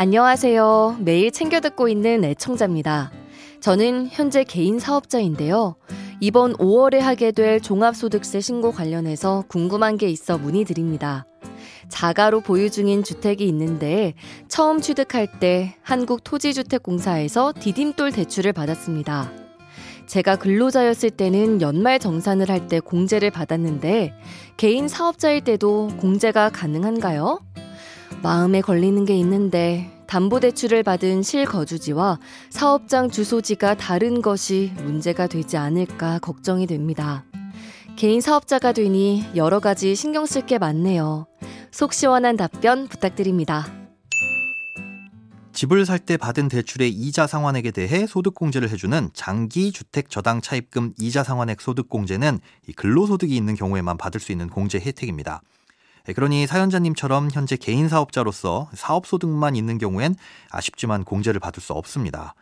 안녕하세요. 매일 챙겨 듣고 있는 애청자입니다. 저는 현재 개인 사업자인데요. 이번 5월에 하게 될 종합소득세 신고 관련해서 궁금한 게 있어 문의드립니다. 자가로 보유 중인 주택이 있는데 처음 취득할 때 한국토지주택공사에서 디딤돌 대출을 받았습니다. 제가 근로자였을 때는 연말 정산을 할 때 공제를 받았는데 개인 사업자일 때도 공제가 가능한가요? 마음에 걸리는 게 있는데 담보대출을 받은 실거주지와 사업장 주소지가 다른 것이 문제가 되지 않을까 걱정이 됩니다. 개인 사업자가 되니 여러 가지 신경 쓸 게 많네요. 속 시원한 답변 부탁드립니다. 집을 살 때 받은 대출의 이자 상환액에 대해 소득공제를 해주는 장기 주택 저당 차입금 이자 상환액 소득공제는 근로소득이 있는 경우에만 받을 수 있는 공제 혜택입니다. 네, 그러니 사연자님처럼 현재 개인 사업자로서 사업 소득만 있는 경우엔 아쉽지만 공제를 받을 수 없습니다.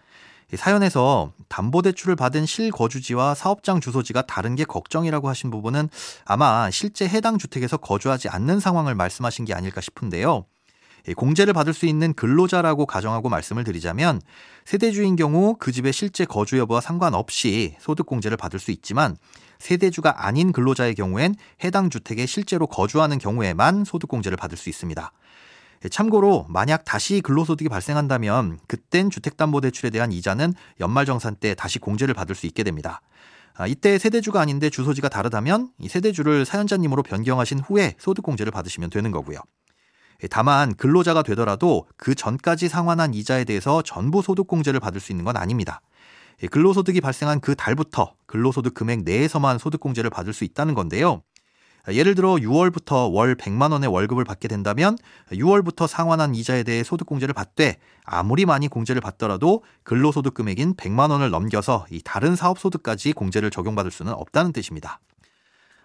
사연에서 담보대출을 받은 실거주지와 사업장 주소지가 다른 게 걱정이라고 하신 부분은 아마 실제 해당 주택에서 거주하지 않는 상황을 말씀하신 게 아닐까 싶은데요. 공제를 받을 수 있는 근로자라고 가정하고 말씀을 드리자면 세대주인 경우 그 집의 실제 거주 여부와 상관없이 소득공제를 받을 수 있지만 세대주가 아닌 근로자의 경우엔 해당 주택에 실제로 거주하는 경우에만 소득공제를 받을 수 있습니다. 예, 참고로 만약 다시 근로소득이 발생한다면 그땐 주택담보대출에 대한 이자는 연말정산 때 다시 공제를 받을 수 있게 됩니다. 아, 이때 세대주가 아닌데 주소지가 다르다면 이 세대주를 사연자님으로 변경하신 후에 소득공제를 받으시면 되는 거고요. 예, 다만 근로자가 되더라도 그 전까지 상환한 이자에 대해서 전부 소득공제를 받을 수 있는 건 아닙니다. 예, 근로소득이 발생한 그 달부터 근로소득 금액 내에서만 소득공제를 받을 수 있다는 건데요. 예를 들어 6월부터 월 100만 원의 월급을 받게 된다면 6월부터 상환한 이자에 대해 소득공제를 받되 아무리 많이 공제를 받더라도 근로소득 금액인 100만 원을 넘겨서 이 다른 사업소득까지 공제를 적용받을 수는 없다는 뜻입니다.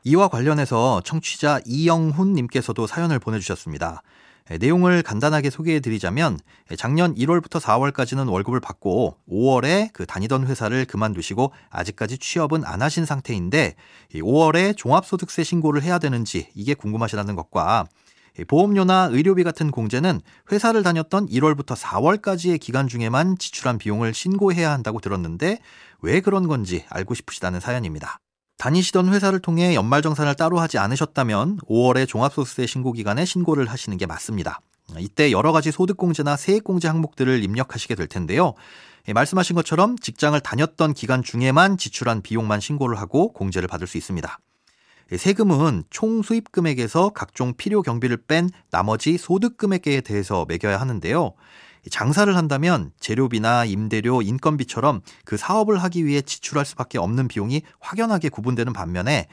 이와 관련해서 청취자 이영훈 님께서도 사연을 보내주셨습니다. 예, 내용을 간단하게 소개해 드리자면 예, 작년 1월부터 4월까지는 월급을 받고 5월에 그 다니던 회사를 그만두시고 아직까지 취업은 안 하신 상태인데 5월에 종합소득세 신고를 해야 되는지 이게 궁금하시다는 것과 보험료나 의료비 같은 공제는 회사를 다녔던 1월부터 4월까지의 기간 중에만 지출한 비용을 신고해야 한다고 들었는데 왜 그런 건지 알고 싶으시다는 사연입니다. 다니시던 회사를 통해 연말정산을 따로 하지 않으셨다면 5월에 종합소득세 신고 기간에 신고를 하시는 게 맞습니다. 이때 여러 가지 소득공제나 세액공제 항목들을 입력하시게 될 텐데요. 예, 말씀하신 것처럼 직장을 다녔던 기간 중에만 지출한 비용만 신고를 하고 공제를 받을 수 있습니다. 예, 세금은 총 수입 금액에서 각종 필요 경비를 뺀 나머지 소득 금액에 대해서 매겨야 하는데요. 장사를 한다면 재료비나 임대료, 인건비처럼 그 사업을 하기 위해 지출할 수밖에 없는 비용이 확연하게 구분되는 반면에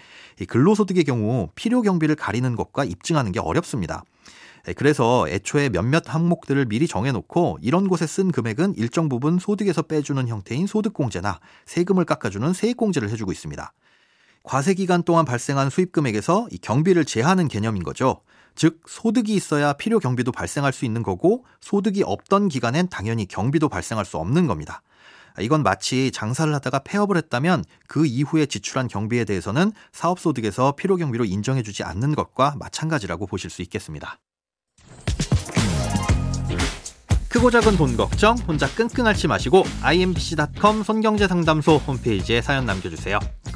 근로소득의 경우 필요 경비를 가리는 것과 입증하는 게 어렵습니다. 예, 그래서 애초에 몇몇 항목들을 미리 정해놓고 이런 곳에 쓴 금액은 일정 부분 소득에서 빼주는 형태인 소득공제나 세금을 깎아주는 세액공제를 해주고 있습니다. 과세 기간 동안 발생한 수입 금액에서 이 경비를 제하는 개념인 거죠. 즉 소득이 있어야 필요 경비도 발생할 수 있는 거고 소득이 없던 기간엔 당연히 경비도 발생할 수 없는 겁니다. 이건 마치 장사를 하다가 폐업을 했다면 그 이후에 지출한 경비에 대해서는 사업 소득에서 필요 경비로 인정해 주지 않는 것과 마찬가지라고 보실 수 있겠습니다. 크고 작은 돈 걱정 혼자 끙끙 앓지 마시고 imbc.com 손경제상담소 홈페이지에 사연 남겨주세요.